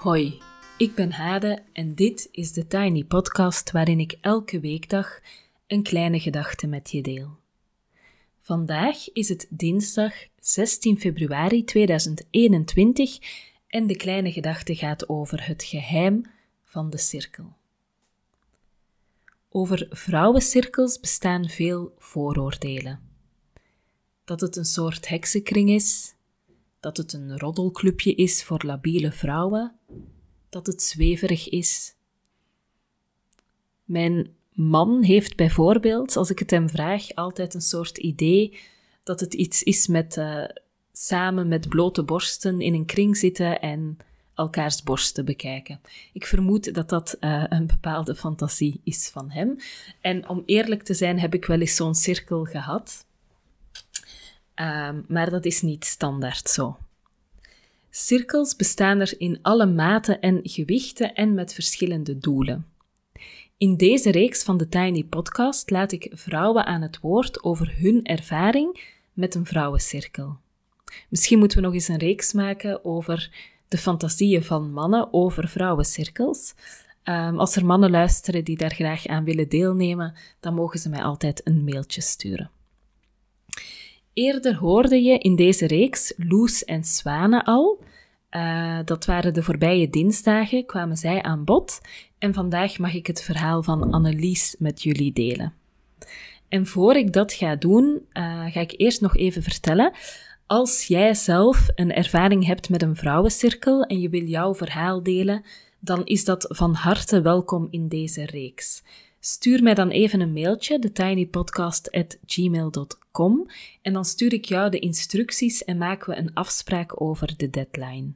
Hoi, ik ben Hade en dit is de Tiny Podcast waarin ik elke weekdag een kleine gedachte met je deel. Vandaag is het dinsdag 16 februari 2021 en de kleine gedachte gaat over het geheim van de cirkel. Over vrouwencirkels bestaan veel vooroordelen. Dat het een soort heksenkring is, dat het een roddelclubje is voor labiele vrouwen, dat het zweverig is. Mijn man heeft bijvoorbeeld, als ik het hem vraag, altijd een soort idee dat het iets is met uh, samen met blote borsten in een kring zitten en elkaars borsten bekijken. Ik vermoed dat dat uh, een bepaalde fantasie is van hem. En om eerlijk te zijn, heb ik wel eens zo'n cirkel gehad. Um, maar dat is niet standaard zo. Cirkels bestaan er in alle maten en gewichten en met verschillende doelen. In deze reeks van de Tiny Podcast laat ik vrouwen aan het woord over hun ervaring met een vrouwencirkel. Misschien moeten we nog eens een reeks maken over de fantasieën van mannen over vrouwencirkels. Um, als er mannen luisteren die daar graag aan willen deelnemen, dan mogen ze mij altijd een mailtje sturen. Eerder hoorde je in deze reeks Loes en Zwanen al. Uh, dat waren de voorbije dinsdagen, kwamen zij aan bod. En vandaag mag ik het verhaal van Annelies met jullie delen. En voor ik dat ga doen, uh, ga ik eerst nog even vertellen. Als jij zelf een ervaring hebt met een vrouwencirkel en je wil jouw verhaal delen, dan is dat van harte welkom in deze reeks. Stuur mij dan even een mailtje, thetinypodcast.gmail.com, en dan stuur ik jou de instructies en maken we een afspraak over de deadline.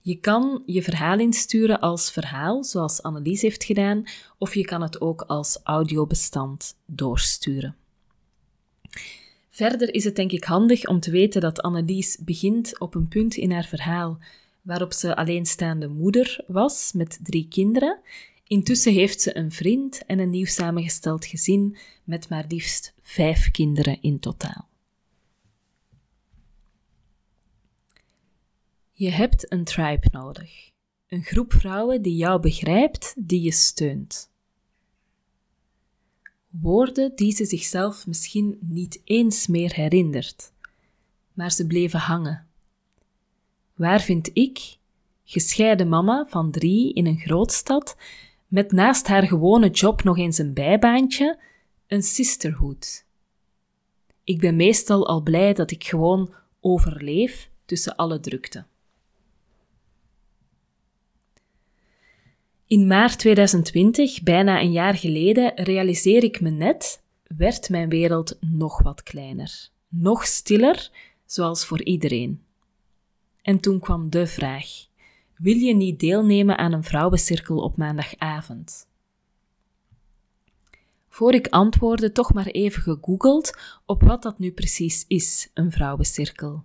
Je kan je verhaal insturen als verhaal, zoals Annelies heeft gedaan, of je kan het ook als audiobestand doorsturen. Verder is het denk ik handig om te weten dat Annelies begint op een punt in haar verhaal waarop ze alleenstaande moeder was met drie kinderen Intussen heeft ze een vriend en een nieuw samengesteld gezin met maar liefst vijf kinderen in totaal. Je hebt een tribe nodig. Een groep vrouwen die jou begrijpt, die je steunt. Woorden die ze zichzelf misschien niet eens meer herinnert, maar ze bleven hangen. Waar vind ik, gescheiden mama van drie in een grootstad, met naast haar gewone job nog eens een bijbaantje, een sisterhood. Ik ben meestal al blij dat ik gewoon overleef tussen alle drukte. In maart 2020, bijna een jaar geleden, realiseer ik me net, werd mijn wereld nog wat kleiner. Nog stiller, zoals voor iedereen. En toen kwam de vraag: wil je niet deelnemen aan een vrouwencirkel op maandagavond? Voor ik antwoordde, toch maar even gegoogeld op wat dat nu precies is, een vrouwencirkel.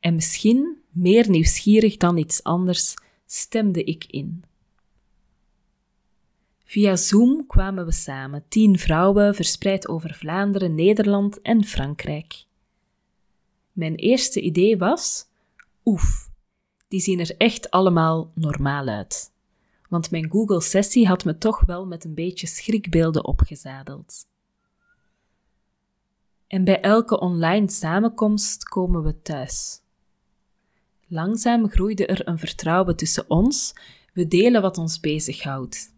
En misschien, meer nieuwsgierig dan iets anders, stemde ik in. Via Zoom kwamen we samen, tien vrouwen verspreid over Vlaanderen, Nederland en Frankrijk. Mijn eerste idee was: oef, die zien er echt allemaal normaal uit. Want mijn Google-sessie had me toch wel met een beetje schrikbeelden opgezadeld. En bij elke online samenkomst komen we thuis. Langzaam groeide er een vertrouwen tussen ons, we delen wat ons bezighoudt.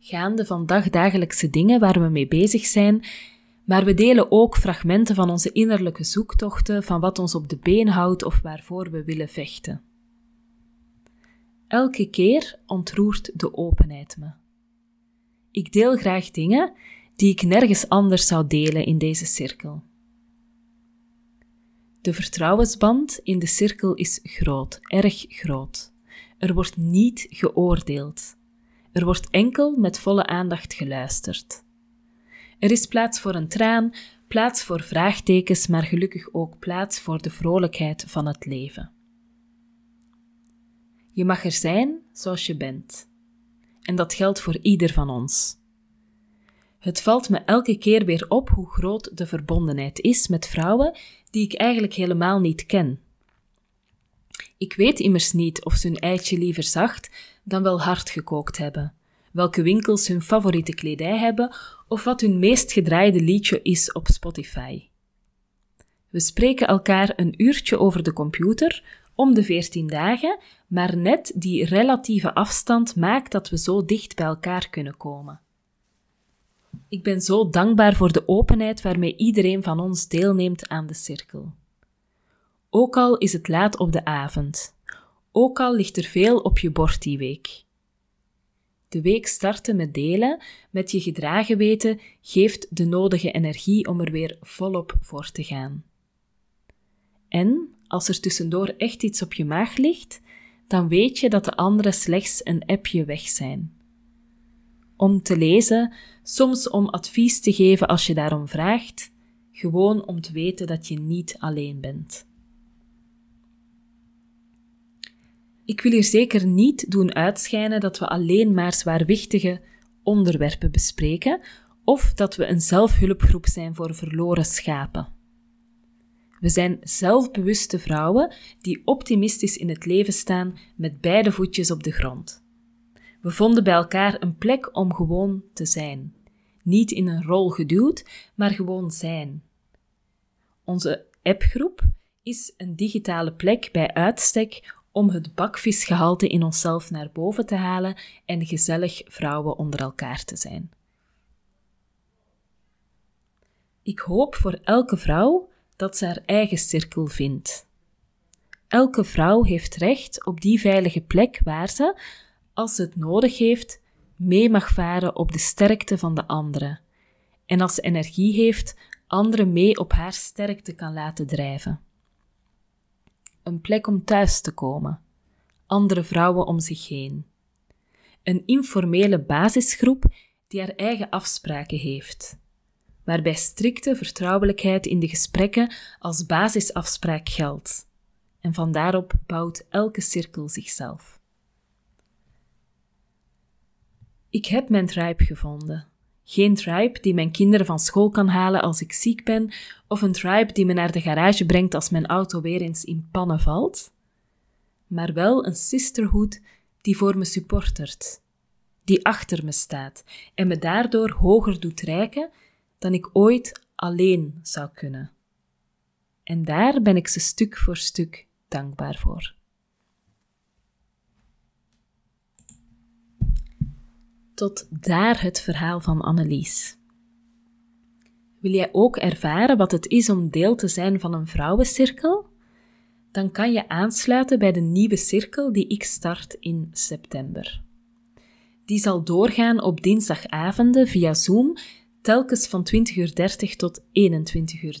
Gaande van dagdagelijkse dingen waar we mee bezig zijn, maar we delen ook fragmenten van onze innerlijke zoektochten, van wat ons op de been houdt of waarvoor we willen vechten. Elke keer ontroert de openheid me. Ik deel graag dingen die ik nergens anders zou delen in deze cirkel. De vertrouwensband in de cirkel is groot, erg groot. Er wordt niet geoordeeld. Er wordt enkel met volle aandacht geluisterd. Er is plaats voor een traan, plaats voor vraagtekens, maar gelukkig ook plaats voor de vrolijkheid van het leven. Je mag er zijn zoals je bent. En dat geldt voor ieder van ons. Het valt me elke keer weer op hoe groot de verbondenheid is met vrouwen die ik eigenlijk helemaal niet ken. Ik weet immers niet of ze hun eitje liever zacht dan wel hard gekookt hebben, welke winkels hun favoriete kledij hebben of wat hun meest gedraaide liedje is op Spotify. We spreken elkaar een uurtje over de computer om de 14 dagen, maar net die relatieve afstand maakt dat we zo dicht bij elkaar kunnen komen. Ik ben zo dankbaar voor de openheid waarmee iedereen van ons deelneemt aan de cirkel. Ook al is het laat op de avond, ook al ligt er veel op je bord die week. De week starten met delen, met je gedragen weten, geeft de nodige energie om er weer volop voor te gaan. En als er tussendoor echt iets op je maag ligt, dan weet je dat de anderen slechts een appje weg zijn. Om te lezen, soms om advies te geven als je daarom vraagt, gewoon om te weten dat je niet alleen bent. Ik wil hier zeker niet doen uitschijnen dat we alleen maar zwaarwichtige onderwerpen bespreken of dat we een zelfhulpgroep zijn voor verloren schapen. We zijn zelfbewuste vrouwen die optimistisch in het leven staan met beide voetjes op de grond. We vonden bij elkaar een plek om gewoon te zijn. Niet in een rol geduwd, maar gewoon zijn. Onze appgroep is een digitale plek bij uitstek om het bakvisgehalte in onszelf naar boven te halen en gezellig vrouwen onder elkaar te zijn. Ik hoop voor elke vrouw dat ze haar eigen cirkel vindt. Elke vrouw heeft recht op die veilige plek waar ze, als ze het nodig heeft, mee mag varen op de sterkte van de andere. En als ze energie heeft, anderen mee op haar sterkte kan laten drijven. Een plek om thuis te komen. Andere vrouwen om zich heen. Een informele basisgroep die haar eigen afspraken heeft waarbij strikte vertrouwelijkheid in de gesprekken als basisafspraak geldt. En van daarop bouwt elke cirkel zichzelf. Ik heb mijn tribe gevonden. Geen tribe die mijn kinderen van school kan halen als ik ziek ben, of een tribe die me naar de garage brengt als mijn auto weer eens in pannen valt, maar wel een sisterhood die voor me supportert, die achter me staat en me daardoor hoger doet reiken dan ik ooit alleen zou kunnen. En daar ben ik ze stuk voor stuk dankbaar voor. Tot daar het verhaal van Annelies. Wil jij ook ervaren wat het is om deel te zijn van een vrouwencirkel? Dan kan je aansluiten bij de nieuwe cirkel die ik start in september. Die zal doorgaan op dinsdagavonden via Zoom telkens van 20.30 uur tot 21.30 uur.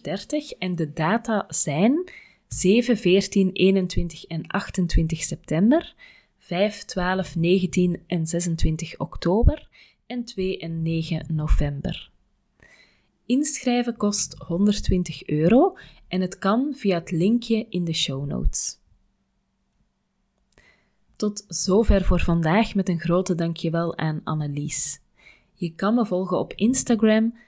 En de data zijn 7, 14, 21 en 28 september, 5, 12, 19 en 26 oktober en 2 en 9 november. Inschrijven kost 120 euro en het kan via het linkje in de show notes. Tot zover voor vandaag met een grote dankjewel aan Annelies. Je kan me volgen op Instagram,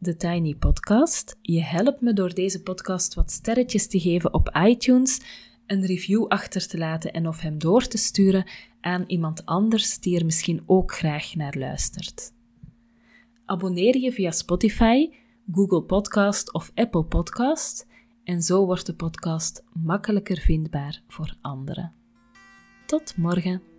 TheTinyPodcast. Je helpt me door deze podcast wat sterretjes te geven op iTunes, een review achter te laten en of hem door te sturen aan iemand anders die er misschien ook graag naar luistert. Abonneer je via Spotify, Google Podcast of Apple Podcast en zo wordt de podcast makkelijker vindbaar voor anderen. Tot morgen.